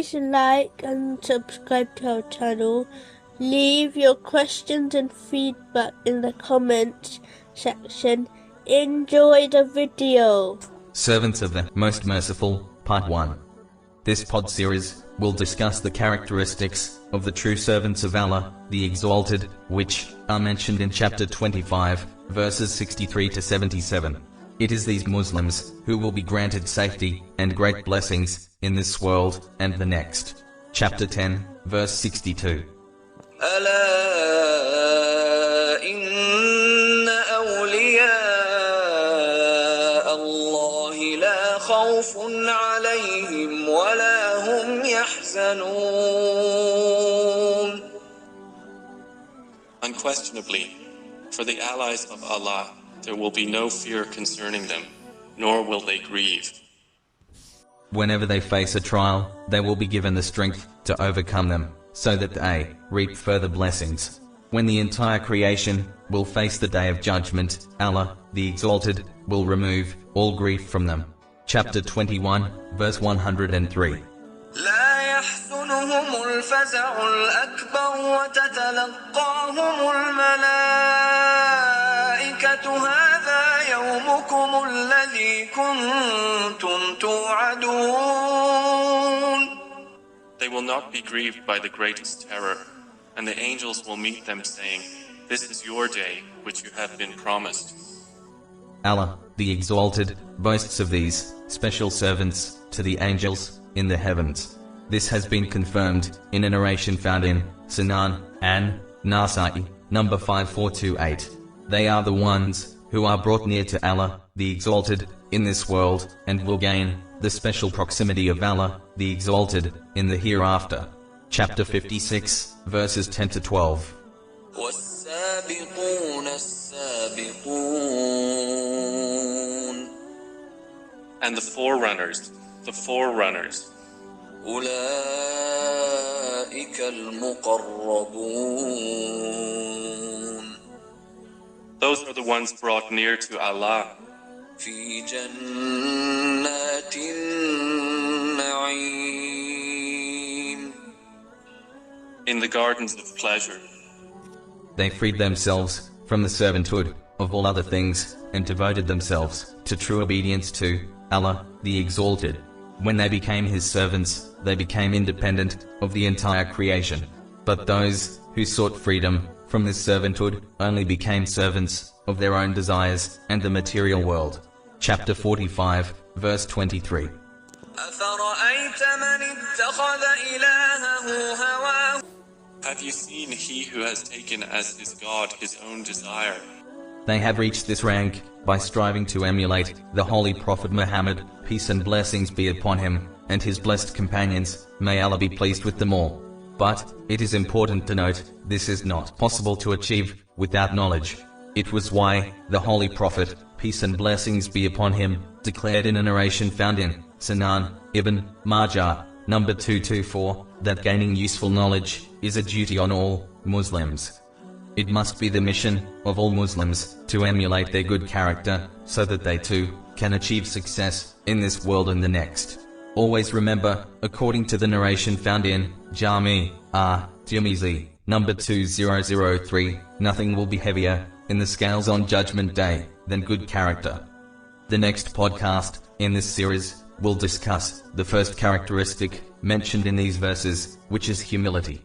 Please like and subscribe to our channel. Leave your questions and feedback in the comments section. Enjoy the video. Servants of the Most Merciful, Part 1. This pod series will discuss the characteristics of the true servants of Allah, the Exalted, which are mentioned in chapter 25, verses 63 to 77. It is these Muslims who will be granted safety and great blessings in this world and the next. Chapter 10, verse 62. ألا إن أولياء الله لا خوف عليهم ولا هم يحزنون Unquestionably, for the allies of Allah, there will be no fear concerning them, nor will they grieve. Whenever they face a trial, they will be given the strength to overcome them, so that they reap further blessings. When the entire creation will face the day of judgment, Allah, the Exalted, will remove all grief from them. Chapter 21, verse 103. لا يحزنهم الفزع الأكبر وتتلقاهم الملائكة هذا يومكم الذي كنتم توعدون They will not be grieved by the greatest terror, and the angels will meet them saying, This is your day, which you have been promised. Allah, the Exalted, boasts of these special servants to the angels in the heavens. This has been confirmed in a narration found in Sinan and Nasai, number 5428. They are the ones who are brought near to Allah, the Exalted, in this world, and will gain the special proximity of Allah, the Exalted, in the hereafter. Chapter 56, verses 10 to 12. والسابقون السابقون And the forerunners, the forerunners, أولئك المقربون those are the ones brought near to Allah. In the gardens of pleasure. They freed themselves from the servanthood of all other things and devoted themselves to true obedience to Allah, the Exalted. When they became His servants, they became independent of the entire creation. But those who sought freedom from this servanthood, only became servants of their own desires and the material world. Chapter 45, verse 23. Have you seen he who has taken as his God his own desire? They have reached this rank by striving to emulate the Holy Prophet Muhammad, peace and blessings be upon him, and his blessed companions, may Allah be pleased with them all. But, it is important to note, this is not possible to achieve without knowledge. It was why the Holy Prophet, peace and blessings be upon him, declared in a narration found in Sunan ibn Majah, number 224, that gaining useful knowledge is a duty on all Muslims. It must be the mission of all Muslims to emulate their good character so that they too can achieve success in this world and the next. Always remember, according to the narration found in Jami R. Tirmizi, number 2003, nothing will be heavier in the scales on Judgment Day than good character. The next podcast in this series will discuss the first characteristic mentioned in these verses, which is humility.